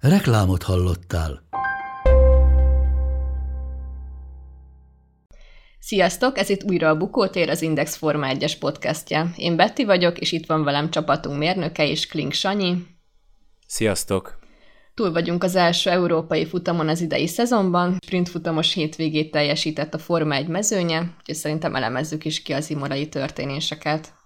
Reklámot hallottál. Sziasztok, ez itt újra a Bukótér, az Index Forma 1-es podcastja. Én Betty vagyok, és itt van velem csapatunk mérnöke és Klink Sanyi. Sziasztok! Túl vagyunk az első európai futamon az idei szezonban, sprint futamos hétvégét teljesített a Forma 1 mezőnye, úgyhogy szerintem elemezzük is ki az imorai történéseket.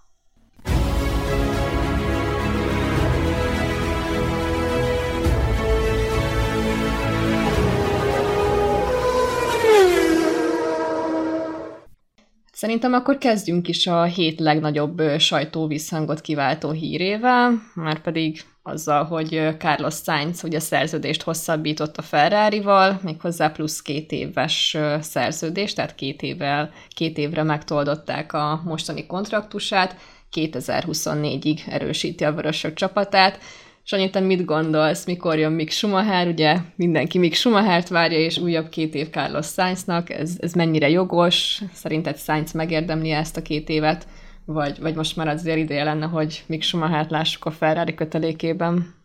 Szerintem akkor kezdjünk is a hét legnagyobb sajtóvízhangot kiváltó hírével, már pedig azzal, hogy Carlos Sainz ugye szerződést hosszabbított a Ferrari-val, méghozzá plusz két éves szerződést, tehát két, évvel, két évre megtoldották a mostani kontraktusát, 2024-ig erősíti a vörösök csapatát, Sanyi, mit gondolsz, mikor jön Mick Schumacher? Ugye mindenki Mick Schumachert várja, és újabb két év Carlos Sainznak. Ez, ez mennyire jogos? Szerinted Sainz megérdemli ezt a két évet? Vagy, vagy most már azért ideje lenne, hogy Mick Schumachert lássuk a Ferrari kötelékében?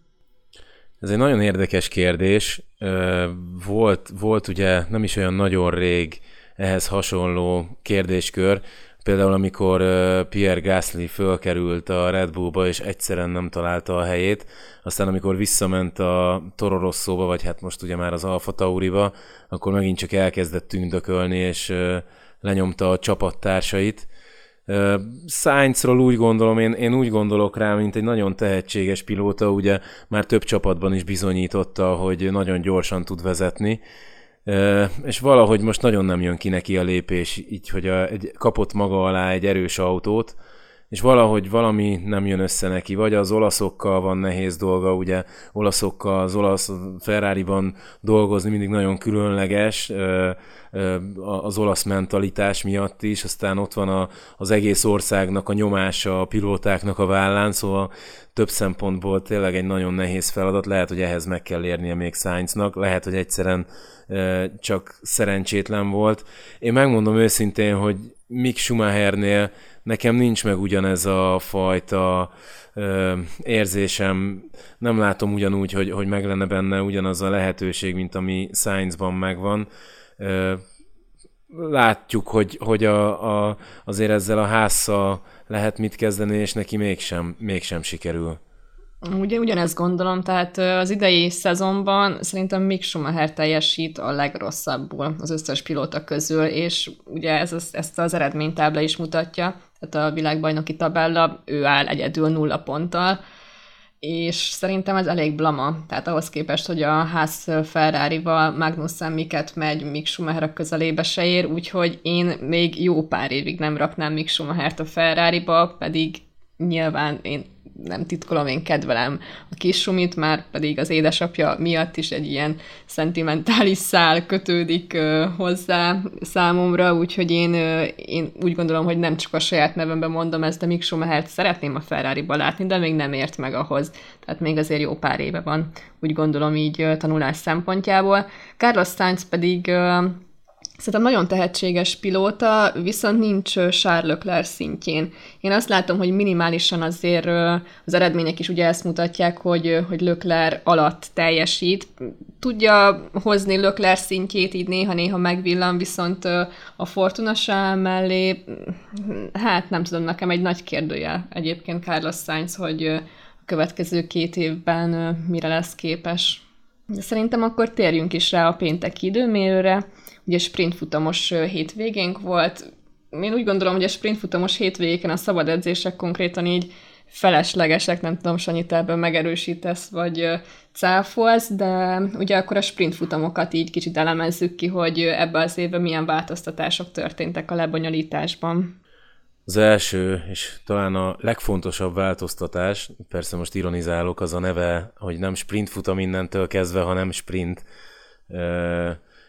Ez egy nagyon érdekes kérdés. Volt, volt ugye nem is olyan nagyon rég ehhez hasonló kérdéskör, Például amikor Pierre Gasly fölkerült a Red Bullba, és egyszerűen nem találta a helyét, aztán amikor visszament a Toro Rosszóba, vagy hát most ugye már az Alfa Tauriba, akkor megint csak elkezdett tündökölni, és lenyomta a csapattársait. Sainzról úgy gondolom, én, én úgy gondolok rá, mint egy nagyon tehetséges pilóta, ugye már több csapatban is bizonyította, hogy nagyon gyorsan tud vezetni, és valahogy most nagyon nem jön ki neki a lépés, így, hogy a, egy, kapott maga alá egy erős autót, és valahogy valami nem jön össze neki, vagy az olaszokkal van nehéz dolga, ugye olaszokkal, az olasz Ferrari-ban dolgozni mindig nagyon különleges, az olasz mentalitás miatt is, aztán ott van a, az egész országnak a nyomása, a pilótáknak a vállán, szóval több szempontból tényleg egy nagyon nehéz feladat, lehet, hogy ehhez meg kell érnie még Sainznak, lehet, hogy egyszerűen csak szerencsétlen volt. Én megmondom őszintén, hogy Mick Schumachernél nekem nincs meg ugyanez a fajta érzésem, nem látom ugyanúgy, hogy, hogy meg lenne benne ugyanaz a lehetőség, mint ami Sainzban megvan. Látjuk, hogy, hogy a, a, azért ezzel a házzal lehet mit kezdeni, és neki mégsem, mégsem sikerül. Ugye ugyanezt gondolom, tehát az idei szezonban szerintem Mick Schumacher teljesít a legrosszabbul az összes pilóta közül, és ugye ez, az, ezt az eredménytábla is mutatja, tehát a világbajnoki tabella, ő áll egyedül nulla ponttal, és szerintem ez elég blama, tehát ahhoz képest, hogy a ház Ferrari-val Magnussen miket megy, Mick Schumacher a közelébe se ér, úgyhogy én még jó pár évig nem raknám Mick Schumachert a Ferrari-ba, pedig nyilván én nem titkolom, én kedvelem a kis sumit, már pedig az édesapja miatt is egy ilyen szentimentális szál kötődik hozzá számomra, úgyhogy én, én úgy gondolom, hogy nem csak a saját nevemben mondom ezt, de Mick Schumachert szeretném a ferrari látni, de még nem ért meg ahhoz. Tehát még azért jó pár éve van, úgy gondolom így uh, tanulás szempontjából. Carlos Sainz pedig Szerintem nagyon tehetséges pilóta, viszont nincs Charles Leclerc szintjén. Én azt látom, hogy minimálisan azért az eredmények is ugye ezt mutatják, hogy, hogy Leclerc alatt teljesít. Tudja hozni Leclerc szintjét, így néha-néha megvillan, viszont a Fortuna mellé, hát nem tudom, nekem egy nagy kérdője egyébként Carlos Sainz, hogy a következő két évben mire lesz képes. Szerintem akkor térjünk is rá a pénteki időmérőre ugye sprintfutamos hétvégénk volt. Én úgy gondolom, hogy a sprintfutamos hétvégéken a szabad edzések konkrétan így feleslegesek, nem tudom, Sanyi, te ebben megerősítesz, vagy cáfolsz, de ugye akkor a sprintfutamokat így kicsit elemezzük ki, hogy ebben az évben milyen változtatások történtek a lebonyolításban. Az első, és talán a legfontosabb változtatás, persze most ironizálok, az a neve, hogy nem sprint futam innentől kezdve, hanem sprint.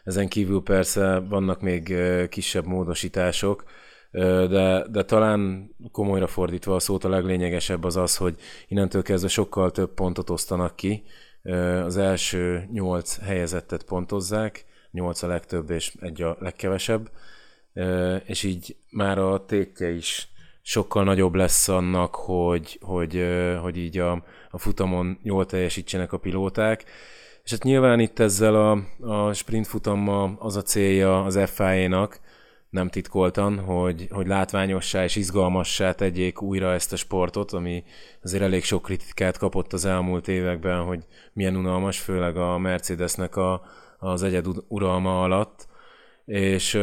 Ezen kívül persze vannak még kisebb módosítások, de, de talán komolyra fordítva a szót a leglényegesebb az az, hogy innentől kezdve sokkal több pontot osztanak ki. Az első nyolc helyezettet pontozzák, nyolc a legtöbb és egy a legkevesebb, és így már a tétje is sokkal nagyobb lesz annak, hogy, hogy, hogy így a, a futamon jól teljesítsenek a pilóták. És hát nyilván itt ezzel a, a sprint futammal az a célja az FIA-nak, nem titkoltan, hogy, hogy látványossá és izgalmassá tegyék újra ezt a sportot, ami azért elég sok kritikát kapott az elmúlt években, hogy milyen unalmas, főleg a Mercedesnek a, az egyed uralma alatt. És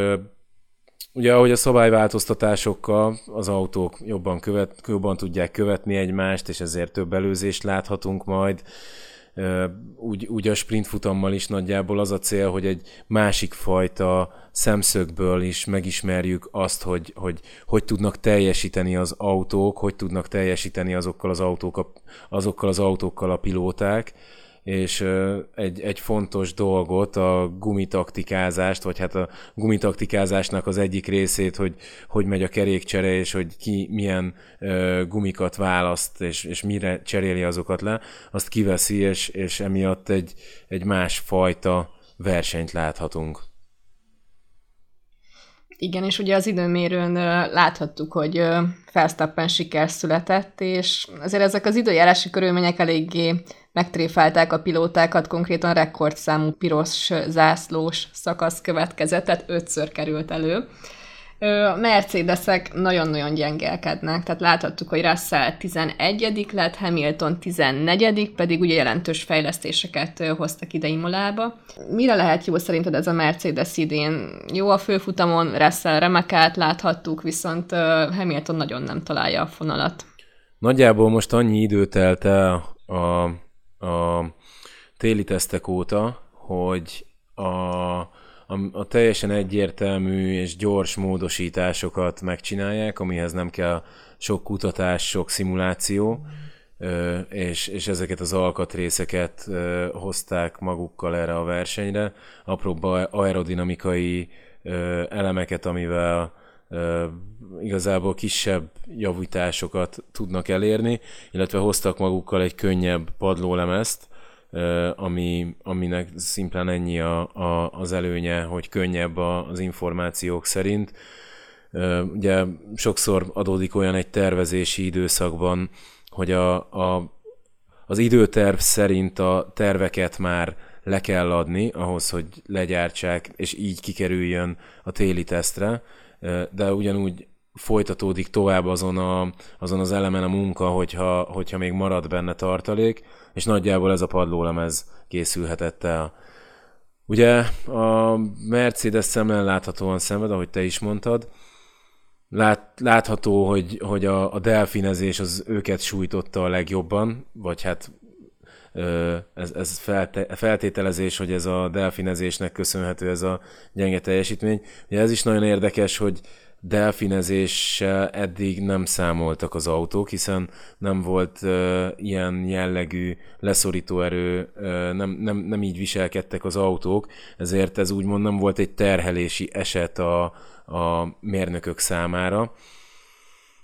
ugye ahogy a szabályváltoztatásokkal az autók jobban, követ, jobban tudják követni egymást, és ezért több előzést láthatunk majd, úgy, úgy a sprint futammal is nagyjából az a cél, hogy egy másik fajta szemszögből is megismerjük azt, hogy, hogy hogy tudnak teljesíteni az autók, hogy tudnak teljesíteni azokkal az, autók, azokkal az autókkal a pilóták, és egy, egy fontos dolgot, a gumitaktikázást, vagy hát a gumitaktikázásnak az egyik részét, hogy hogy megy a kerékcsere, és hogy ki milyen gumikat választ, és, és mire cseréli azokat le, azt kiveszi, és, és emiatt egy, egy más fajta versenyt láthatunk. Igen, és ugye az időmérőn láthattuk, hogy Felsztappen siker született, és azért ezek az időjárási körülmények eléggé megtréfálták a pilótákat, konkrétan rekordszámú piros zászlós szakasz következett, tehát ötször került elő. A Mercedesek nagyon-nagyon gyengelkednek, tehát láthattuk, hogy Russell 11 lett, Hamilton 14 pedig ugye jelentős fejlesztéseket hoztak ide Imolába. Mire lehet jó szerinted ez a Mercedes idén? Jó a főfutamon, Russell remekát láthattuk, viszont Hamilton nagyon nem találja a fonalat. Nagyjából most annyi idő telt el a, a téli tesztek óta, hogy a a, a teljesen egyértelmű és gyors módosításokat megcsinálják, amihez nem kell sok kutatás, sok szimuláció, és, és ezeket az alkatrészeket hozták magukkal erre a versenyre, apróbb aerodinamikai elemeket, amivel igazából kisebb javításokat tudnak elérni, illetve hoztak magukkal egy könnyebb padlólemezt, ami, aminek szimplán ennyi a, a, az előnye, hogy könnyebb az információk szerint. Ugye sokszor adódik olyan egy tervezési időszakban, hogy a, a, az időterv szerint a terveket már le kell adni ahhoz, hogy legyártsák, és így kikerüljön a téli tesztre, de ugyanúgy folytatódik tovább azon, a, azon az elemen a munka, hogyha, hogyha még marad benne tartalék, és nagyjából ez a padlólemez készülhetett el. Ugye a Mercedes szemlen láthatóan szenved, ahogy te is mondtad, Lát, látható, hogy, hogy a, a delfinezés az őket sújtotta a legjobban, vagy hát ez, ez felte, feltételezés, hogy ez a delfinezésnek köszönhető ez a gyenge teljesítmény. Ugye ez is nagyon érdekes, hogy delfinezéssel eddig nem számoltak az autók, hiszen nem volt ilyen jellegű leszorító erő, nem, nem, nem így viselkedtek az autók, ezért ez úgymond nem volt egy terhelési eset a, a mérnökök számára.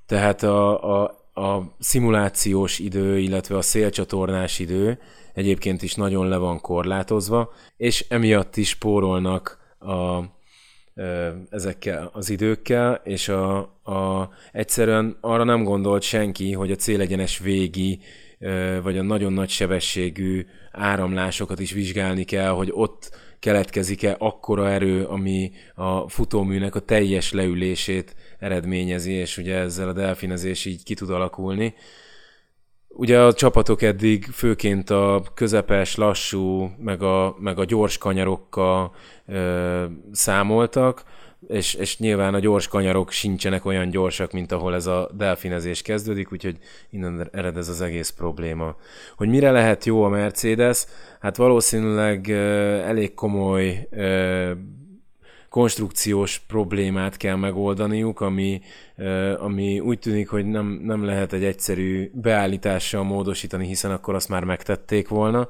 Tehát a, a, a szimulációs idő, illetve a szélcsatornás idő egyébként is nagyon le van korlátozva, és emiatt is spórolnak a ezekkel az időkkel, és a, a, egyszerűen arra nem gondolt senki, hogy a célegyenes végi vagy a nagyon nagy sebességű áramlásokat is vizsgálni kell, hogy ott keletkezik-e akkora erő, ami a futóműnek a teljes leülését eredményezi, és ugye ezzel a delfinezés így ki tud alakulni. Ugye a csapatok eddig főként a közepes, lassú, meg a, meg a gyors kanyarokkal ö, számoltak, és, és nyilván a gyors kanyarok sincsenek olyan gyorsak, mint ahol ez a delfinezés kezdődik, úgyhogy innen ered ez az egész probléma. Hogy mire lehet jó a Mercedes? Hát valószínűleg ö, elég komoly ö, konstrukciós problémát kell megoldaniuk, ami, ami úgy tűnik, hogy nem, nem lehet egy egyszerű beállítással módosítani, hiszen akkor azt már megtették volna.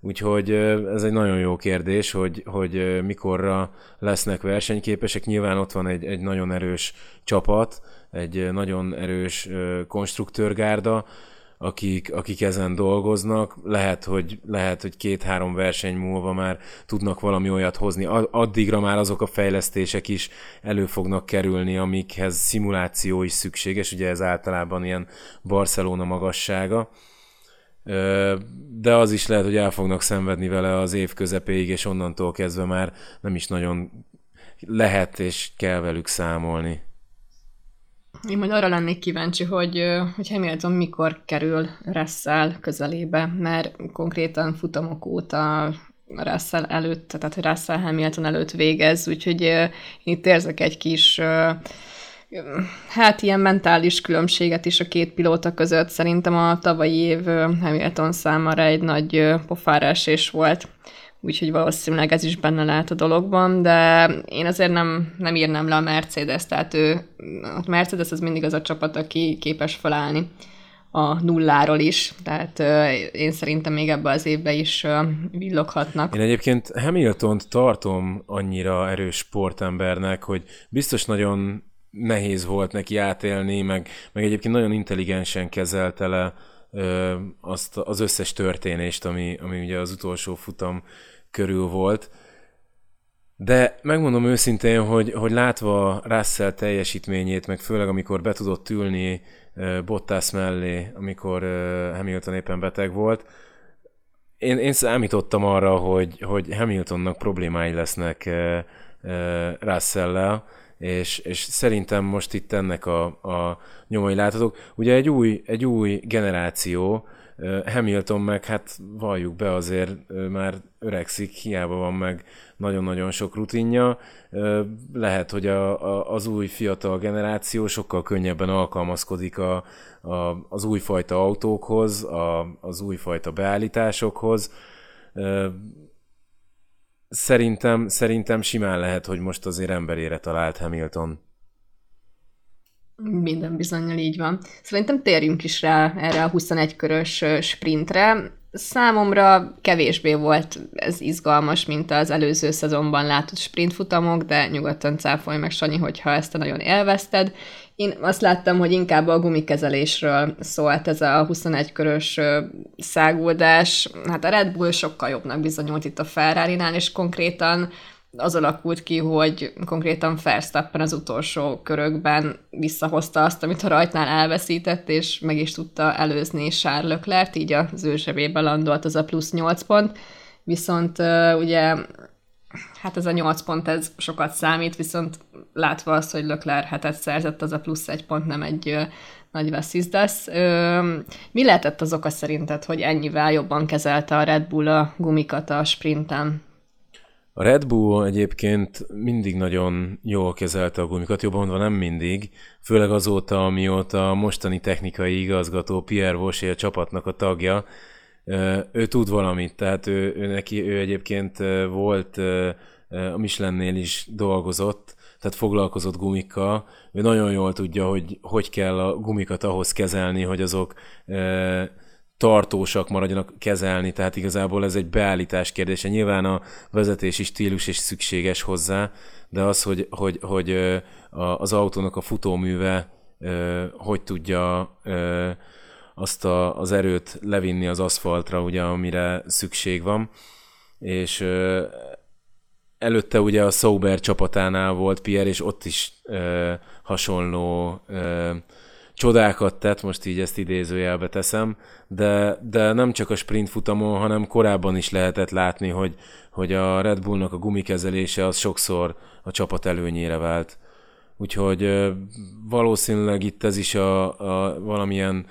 Úgyhogy ez egy nagyon jó kérdés, hogy, hogy mikorra lesznek versenyképesek. Nyilván ott van egy, egy nagyon erős csapat, egy nagyon erős konstruktőrgárda, akik, akik ezen dolgoznak. Lehet, hogy, lehet, hogy két-három verseny múlva már tudnak valami olyat hozni. Addigra már azok a fejlesztések is elő fognak kerülni, amikhez szimuláció is szükséges. Ugye ez általában ilyen Barcelona magassága de az is lehet, hogy el fognak szenvedni vele az év közepéig, és onnantól kezdve már nem is nagyon lehet és kell velük számolni. Én majd arra lennék kíváncsi, hogy, hogy Hamilton mikor kerül Russell közelébe, mert konkrétan futamok óta Russell előtt, tehát Russell Hamilton előtt végez, úgyhogy én itt érzek egy kis hát ilyen mentális különbséget is a két pilóta között. Szerintem a tavalyi év Hamilton számára egy nagy pofárás és volt úgyhogy valószínűleg ez is benne lehet a dologban, de én azért nem, nem írnám le a Mercedes, tehát ő, a Mercedes az mindig az a csapat, aki képes felállni a nulláról is, tehát én szerintem még ebbe az évbe is villoghatnak. Én egyébként Hamilton-t tartom annyira erős sportembernek, hogy biztos nagyon nehéz volt neki átélni, meg, meg egyébként nagyon intelligensen kezelte le azt az összes történést, ami, ami ugye az utolsó futam körül volt. De megmondom őszintén, hogy, hogy látva Russell teljesítményét, meg főleg amikor be tudott ülni Bottas mellé, amikor Hamilton éppen beteg volt, én, én számítottam arra, hogy, hogy Hamiltonnak problémái lesznek Russell-lel, és, és szerintem most itt ennek a, a nyomai láthatók. Ugye egy új, egy új generáció, Hamilton meg hát valljuk be azért már öregszik, hiába van meg nagyon-nagyon sok rutinja. Lehet, hogy a, a, az új fiatal generáció sokkal könnyebben alkalmazkodik a, a, az újfajta autókhoz, a, az újfajta beállításokhoz Szerintem, szerintem simán lehet, hogy most azért emberére talált Hamilton. Minden bizonyal így van. Szerintem térjünk is rá erre a 21 körös sprintre. Számomra kevésbé volt ez izgalmas, mint az előző szezonban látott sprintfutamok, de nyugodtan cáfolj meg, Sanyi, hogyha ezt a nagyon élvezted. Én azt láttam, hogy inkább a gumikezelésről szólt ez a 21 körös száguldás. Hát a Red Bull sokkal jobbnak bizonyult itt a ferrari és konkrétan az alakult ki, hogy konkrétan Verstappen az utolsó körökben visszahozta azt, amit a rajtnál elveszített, és meg is tudta előzni Charles Leclerc, így az ő zsebébe landolt az a plusz 8 pont. Viszont ugye hát ez a 8 pont, ez sokat számít, viszont látva azt, hogy Leclerc hetet szerzett, az a plusz egy pont nem egy nagy veszízdesz. Mi lehetett az oka szerinted, hogy ennyivel jobban kezelte a Red Bull a gumikat a sprinten? A Red Bull egyébként mindig nagyon jól kezelte a gumikat, jobban mondva nem mindig, főleg azóta, amióta a mostani technikai igazgató Pierre Vosé a csapatnak a tagja, ő tud valamit, tehát ő, ő neki ő egyébként volt a Michelinnél is dolgozott, tehát foglalkozott gumikkal, ő nagyon jól tudja, hogy hogy kell a gumikat ahhoz kezelni, hogy azok tartósak maradjanak kezelni, tehát igazából ez egy beállítás kérdése. Nyilván a vezetési stílus is szükséges hozzá, de az, hogy, hogy, hogy az autónak a futóműve hogy tudja azt a, az erőt levinni az aszfaltra, ugye, amire szükség van. És előtte ugye a Sauber csapatánál volt Pierre, és ott is hasonló csodákat tett, most így ezt idézőjelbe teszem, de, de nem csak a sprint futamon, hanem korábban is lehetett látni, hogy, hogy a Red Bullnak a gumikezelése az sokszor a csapat előnyére vált. Úgyhogy valószínűleg itt ez is a, a valamilyen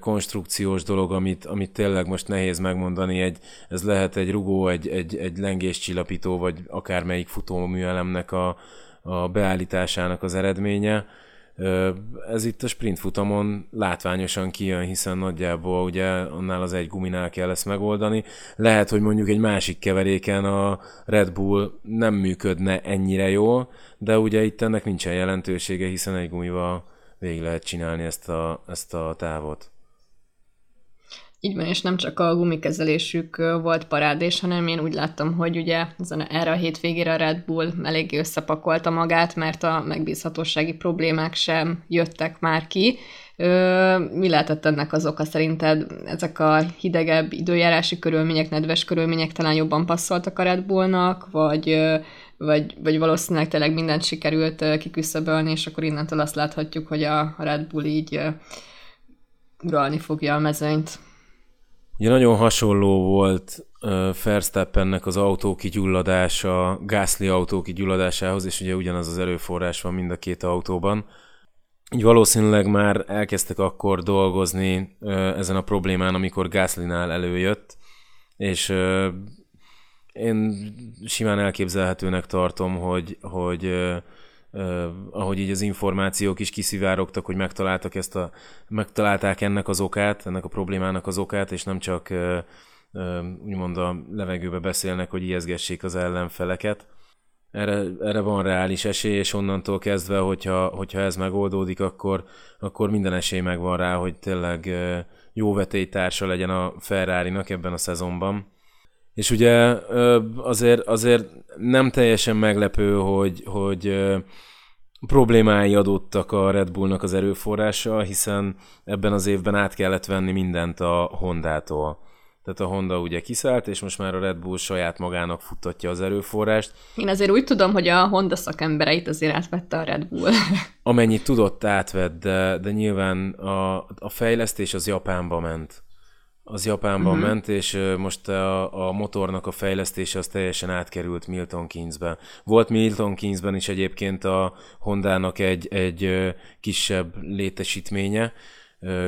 konstrukciós dolog, amit, amit tényleg most nehéz megmondani. Egy, ez lehet egy rugó, egy, egy, egy lengéscsillapító, vagy akármelyik futóműelemnek a, a beállításának az eredménye Ez itt a sprint futamon látványosan kijön, hiszen nagyjából ugye annál az egy guminál kell ezt megoldani. Lehet, hogy mondjuk egy másik keveréken a Red Bull nem működne ennyire jól, de ugye itt ennek nincsen jelentősége, hiszen egy gumival végig lehet csinálni ezt a, ezt a távot. Így van, és nem csak a gumikezelésük volt parádés, hanem én úgy láttam, hogy ugye ezen, erre a hétvégére a Red Bull eléggé összepakolta magát, mert a megbízhatósági problémák sem jöttek már ki. Mi lehetett ennek az oka szerinted? Ezek a hidegebb időjárási körülmények, nedves körülmények talán jobban passzoltak a Red Bullnak, vagy, vagy, vagy valószínűleg tényleg mindent sikerült kiküszöbölni, és akkor innentől azt láthatjuk, hogy a Red Bull így uralni fogja a mezőnyt. Ugye nagyon hasonló volt Verstappennek az autó kigyulladása, Gasly autó kigyulladásához, és ugye ugyanaz az erőforrás van mind a két autóban. Így valószínűleg már elkezdtek akkor dolgozni ezen a problémán, amikor Gaslynál előjött, és én simán elképzelhetőnek tartom, hogy, hogy uh, ahogy így az információk is kiszivárogtak, hogy megtaláltak ezt a, megtalálták ennek az okát, ennek a problémának az okát, és nem csak uh, uh, úgymond a levegőbe beszélnek, hogy ijeszgessék az ellenfeleket. Erre, erre van reális esély, és onnantól kezdve, hogyha, hogyha ez megoldódik, akkor, akkor minden esély megvan rá, hogy tényleg jó vetélytársa legyen a Ferrari-nak ebben a szezonban. És ugye azért, azért nem teljesen meglepő, hogy, hogy problémái adottak a Red Bullnak az erőforrása, hiszen ebben az évben át kellett venni mindent a Hondától. Tehát a Honda ugye kiszállt, és most már a Red Bull saját magának futtatja az erőforrást. Én azért úgy tudom, hogy a Honda szakembereit azért átvette a Red Bull. Amennyit tudott, átvett, de, de nyilván a, a fejlesztés az Japánba ment az Japánban uh-huh. ment, és most a, a motornak a fejlesztése az teljesen átkerült Milton Keynesbe. Volt Milton Keynesben is egyébként a Hondának egy, egy kisebb létesítménye,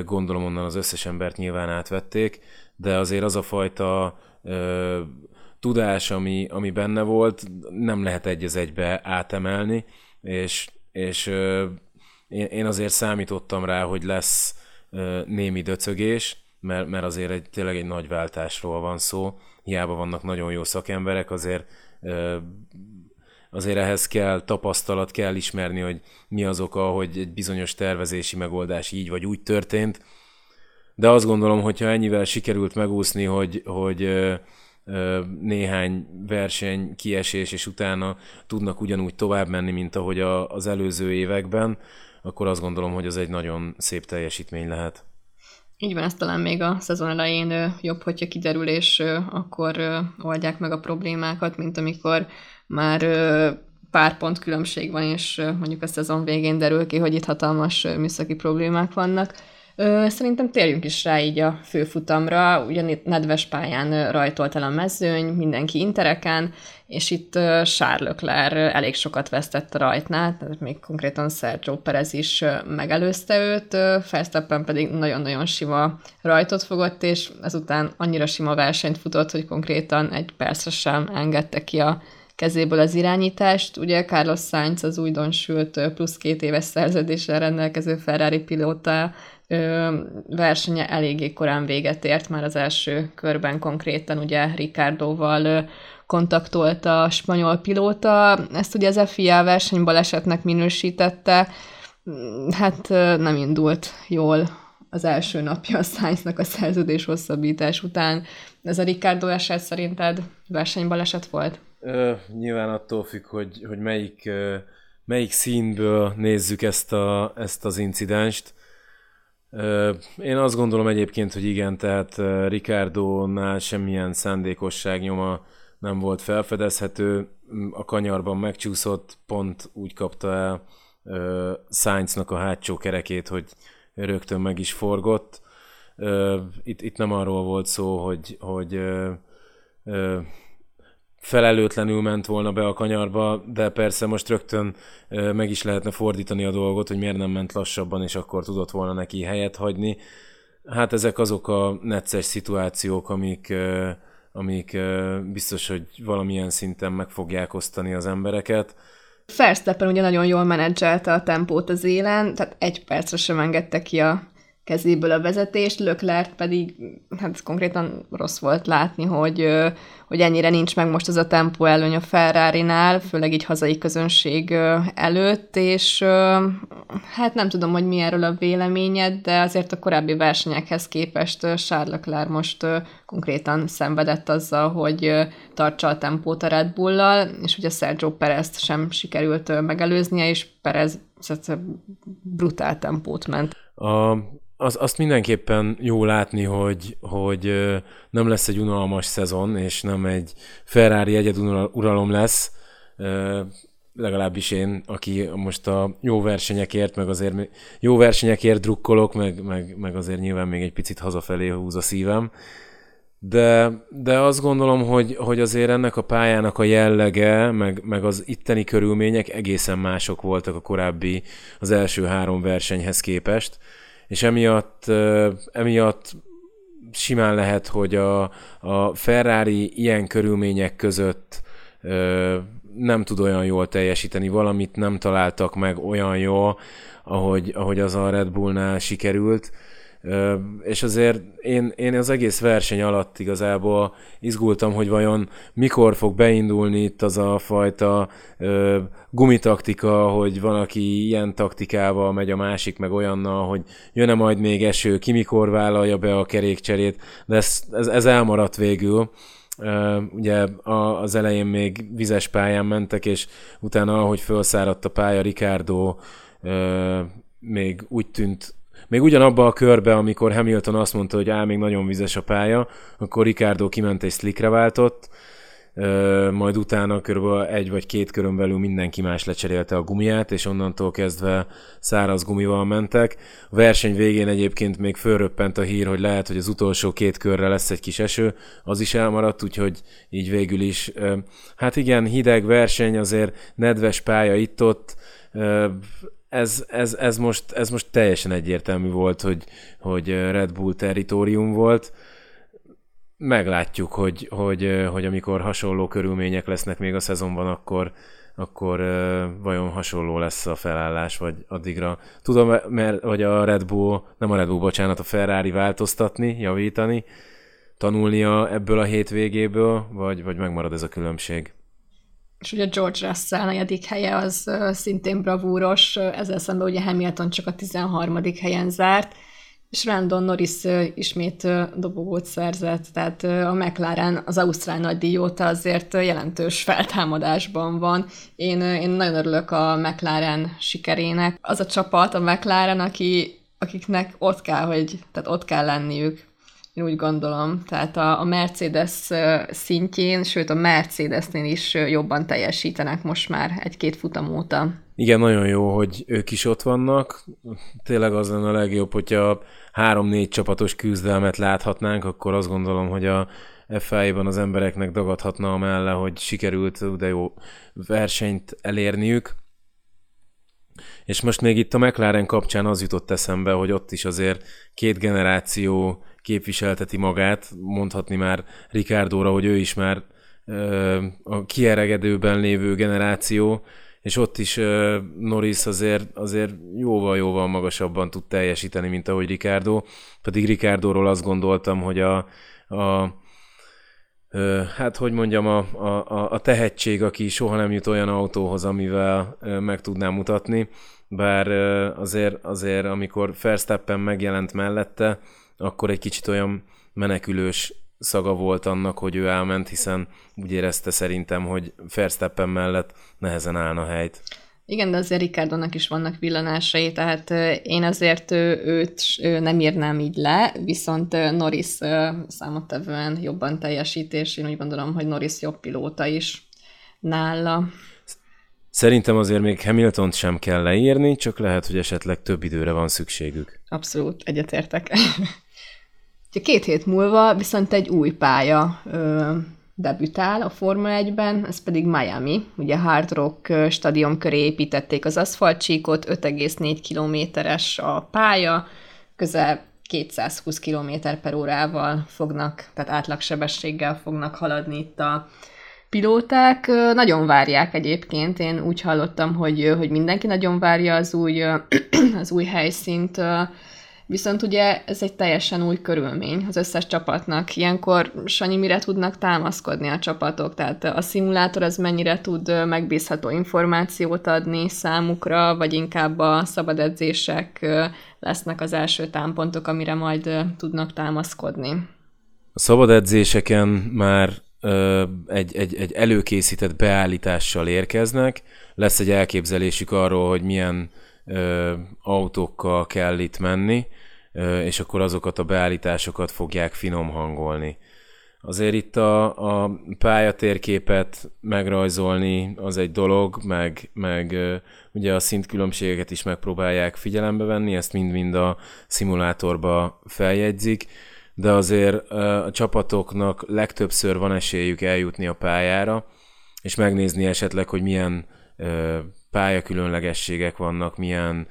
gondolom onnan az összes embert nyilván átvették, de azért az a fajta ö, tudás, ami, ami benne volt, nem lehet egy az egybe átemelni, és, és ö, én, azért számítottam rá, hogy lesz ö, némi döcögés, mert, mert azért egy, tényleg egy nagy váltásról van szó, hiába vannak nagyon jó szakemberek, azért azért ehhez kell tapasztalat, kell ismerni, hogy mi az oka, hogy egy bizonyos tervezési megoldás így vagy úgy történt. De azt gondolom, hogyha ennyivel sikerült megúszni, hogy, hogy néhány verseny kiesés, és utána tudnak ugyanúgy tovább menni, mint ahogy az előző években, akkor azt gondolom, hogy az egy nagyon szép teljesítmény lehet. Így van, ez talán még a szezon elején jobb, hogyha kiderül, és akkor oldják meg a problémákat, mint amikor már pár pont különbség van, és mondjuk a szezon végén derül ki, hogy itt hatalmas műszaki problémák vannak. Szerintem térjünk is rá így a főfutamra, ugyan itt nedves pályán rajtolt el a mezőny, mindenki intereken, és itt Charles Leclerc elég sokat vesztett a rajtnál, tehát még konkrétan Sergio Perez is megelőzte őt, Verstappen pedig nagyon-nagyon sima rajtot fogott, és ezután annyira sima versenyt futott, hogy konkrétan egy percre sem engedte ki a kezéből az irányítást. Ugye Carlos Sainz az újdonsült plusz két éves szerződéssel rendelkező Ferrari pilóta versenye eléggé korán véget ért, már az első körben konkrétan ugye Ricardoval kontaktolta a spanyol pilóta, ezt ugye az FIA versenybalesetnek minősítette, hát nem indult jól az első napja a Sainznak a szerződés hosszabbítás után. Ez a Ricardo eset szerinted versenybaleset volt? Ö, nyilván attól függ, hogy, hogy melyik, melyik színből nézzük ezt, a, ezt az incidenst. Én azt gondolom egyébként, hogy igen, tehát Ricardo-nál semmilyen szándékosság nyoma nem volt felfedezhető, a kanyarban megcsúszott, pont úgy kapta el Sainznak a hátsó kerekét, hogy rögtön meg is forgott. Itt, itt nem arról volt szó, hogy, hogy felelőtlenül ment volna be a kanyarba, de persze most rögtön meg is lehetne fordítani a dolgot, hogy miért nem ment lassabban, és akkor tudott volna neki helyet hagyni. Hát ezek azok a necces szituációk, amik, amik biztos, hogy valamilyen szinten meg fogják osztani az embereket. Verstappen ugye nagyon jól menedzselte a tempót az élen, tehát egy percre sem engedte ki a kezéből a vezetést, Löklert pedig hát konkrétan rossz volt látni, hogy, hogy ennyire nincs meg most az a tempó előny a Ferrari-nál, főleg így hazai közönség előtt, és hát nem tudom, hogy mi erről a véleményed, de azért a korábbi versenyekhez képest Charles Leclerc most konkrétan szenvedett azzal, hogy tartsa a tempót a Red Bull-lal, és ugye Sergio perez sem sikerült megelőznie, és Perez brutál tempót ment. A az, azt mindenképpen jó látni, hogy, hogy nem lesz egy unalmas szezon, és nem egy Ferrari egyeduralom lesz, legalábbis én, aki most a jó versenyekért, meg azért jó versenyekért drukkolok, meg, meg, meg azért nyilván még egy picit hazafelé húz a szívem. De, de azt gondolom, hogy, hogy azért ennek a pályának a jellege, meg, meg az itteni körülmények egészen mások voltak a korábbi, az első három versenyhez képest és emiatt, emiatt simán lehet, hogy a, a Ferrari ilyen körülmények között nem tud olyan jól teljesíteni, valamit nem találtak meg olyan jól, ahogy, ahogy az a Red Bullnál sikerült és azért én, én az egész verseny alatt igazából izgultam, hogy vajon mikor fog beindulni itt az a fajta ö, gumitaktika, hogy van, aki ilyen taktikával megy, a másik meg olyannal, hogy jön-e majd még eső, ki mikor vállalja be a kerékcserét, de ez, ez, ez elmaradt végül. Uh, ugye az elején még vizes pályán mentek, és utána, ahogy felszáradt a pálya, Ricardo uh, még úgy tűnt még ugyanabba a körbe, amikor Hamilton azt mondta, hogy áll, még nagyon vizes a pálya, akkor Ricardo kiment és slickre váltott, majd utána kb. egy vagy két körön belül mindenki más lecserélte a gumiát, és onnantól kezdve száraz gumival mentek. A verseny végén egyébként még fölröppent a hír, hogy lehet, hogy az utolsó két körre lesz egy kis eső, az is elmaradt, úgyhogy így végül is, hát igen, hideg verseny, azért nedves pálya itt-ott, ez, ez, ez, most, ez most teljesen egyértelmű volt, hogy, hogy Red Bull territórium volt. Meglátjuk, hogy, hogy, hogy amikor hasonló körülmények lesznek még a szezonban, akkor, akkor vajon hasonló lesz a felállás, vagy addigra. Tudom, mert, hogy a Red Bull, nem a Red Bull, bocsánat, a Ferrari változtatni, javítani, tanulnia ebből a hétvégéből, vagy, vagy megmarad ez a különbség? És ugye George Russell negyedik helye az szintén bravúros, ezzel szemben ugye Hamilton csak a 13. helyen zárt, és Randon Norris ismét dobogót szerzett, tehát a McLaren az Ausztrál nagydíj óta azért jelentős feltámadásban van. Én, én nagyon örülök a McLaren sikerének. Az a csapat, a McLaren, aki, akiknek ott kell, hogy, tehát ott kell lenniük úgy gondolom. Tehát a, a Mercedes szintjén, sőt a Mercedesnél is jobban teljesítenek most már egy-két futam óta. Igen, nagyon jó, hogy ők is ott vannak. Tényleg az lenne a legjobb, hogyha három-négy csapatos küzdelmet láthatnánk, akkor azt gondolom, hogy a FIA-ban az embereknek dagadhatna amelle, hogy sikerült de jó versenyt elérniük. És most még itt a McLaren kapcsán az jutott eszembe, hogy ott is azért két generáció képviselteti magát, mondhatni már Ricardo-ra, hogy ő is már a kieregedőben lévő generáció, és ott is Norris azért, azért jóval-jóval magasabban tud teljesíteni, mint ahogy Ricardo, pedig Ricardóról azt gondoltam, hogy a, a hát hogy mondjam, a, a, a tehetség, aki soha nem jut olyan autóhoz, amivel meg tudná mutatni, bár azért, azért amikor Verstappen megjelent mellette, akkor egy kicsit olyan menekülős szaga volt annak, hogy ő elment, hiszen úgy érezte szerintem, hogy Verstappen mellett nehezen állna helyt. Igen, de azért Ricardónak is vannak villanásai, tehát én azért őt nem írnám így le, viszont Norris számottevően jobban teljesítés, én úgy gondolom, hogy Norris jobb pilóta is nála. Szerintem azért még Hamilton sem kell leírni, csak lehet, hogy esetleg több időre van szükségük. Abszolút, egyetértek. Két hét múlva viszont egy új pálya ö, debütál a Forma 1-ben, ez pedig Miami. Ugye Hard Rock stadion köré építették az aszfaltcsíkot, 5,4 kilométeres a pálya, közel 220 km per órával fognak, tehát átlagsebességgel fognak haladni itt a pilóták nagyon várják egyébként. Én úgy hallottam, hogy, hogy mindenki nagyon várja az új, az új helyszínt, Viszont ugye ez egy teljesen új körülmény az összes csapatnak. Ilyenkor, Sanyi, mire tudnak támaszkodni a csapatok? Tehát a szimulátor az mennyire tud megbízható információt adni számukra, vagy inkább a szabad edzések lesznek az első támpontok, amire majd tudnak támaszkodni? A szabad edzéseken már ö, egy, egy, egy előkészített beállítással érkeznek, lesz egy elképzelésük arról, hogy milyen ö, autókkal kell itt menni, és akkor azokat a beállításokat fogják finom hangolni. Azért itt a, a pályatérképet megrajzolni az egy dolog, meg, meg ugye a szintkülönbségeket is megpróbálják figyelembe venni, ezt mind-mind a szimulátorba feljegyzik, de azért a csapatoknak legtöbbször van esélyük eljutni a pályára, és megnézni esetleg, hogy milyen pályakülönlegességek vannak, milyen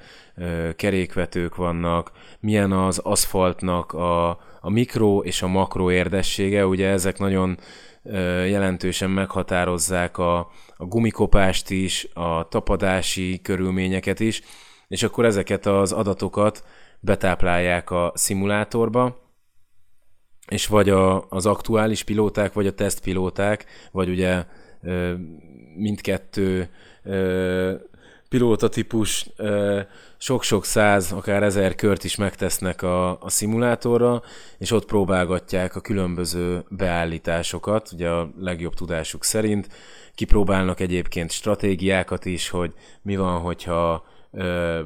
kerékvetők vannak, milyen az aszfaltnak a, a mikro és a makro érdessége, ugye ezek nagyon jelentősen meghatározzák a, a gumikopást is, a tapadási körülményeket is, és akkor ezeket az adatokat betáplálják a szimulátorba, és vagy a, az aktuális pilóták, vagy a tesztpilóták, vagy ugye mindkettő pilóta típus sok-sok száz, akár ezer kört is megtesznek a, a szimulátorra, és ott próbálgatják a különböző beállításokat, ugye a legjobb tudásuk szerint. Kipróbálnak egyébként stratégiákat is, hogy mi van, hogyha ö,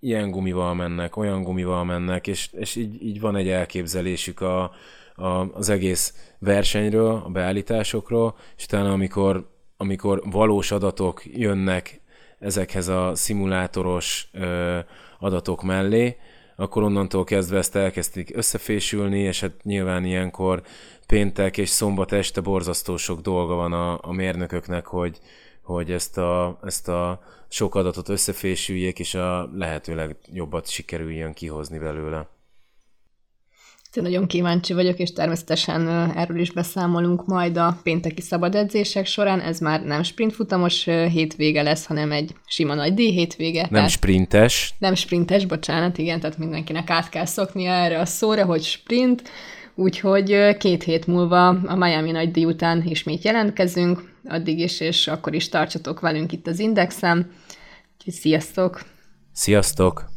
ilyen gumival mennek, olyan gumival mennek, és, és így, így van egy elképzelésük a, a, az egész versenyről, a beállításokról, és utána amikor, amikor valós adatok jönnek ezekhez a szimulátoros ö, adatok mellé, akkor onnantól kezdve ezt elkezdték összefésülni, és hát nyilván ilyenkor péntek és szombat este borzasztó sok dolga van a, a mérnököknek, hogy, hogy ezt a, ezt a sok adatot összefésüljék, és a lehetőleg jobbat sikerüljön kihozni belőle. Én nagyon kíváncsi vagyok, és természetesen erről is beszámolunk majd a pénteki szabad edzések során. Ez már nem sprintfutamos hétvége lesz, hanem egy sima nagy díj hétvége. Nem tehát sprintes. Nem sprintes, bocsánat, igen, tehát mindenkinek át kell szoknia erre a szóra, hogy sprint. Úgyhogy két hét múlva a Miami nagy díj után ismét jelentkezünk, addig is, és akkor is tartsatok velünk itt az Indexen. Úgyhogy sziasztok! Sziasztok!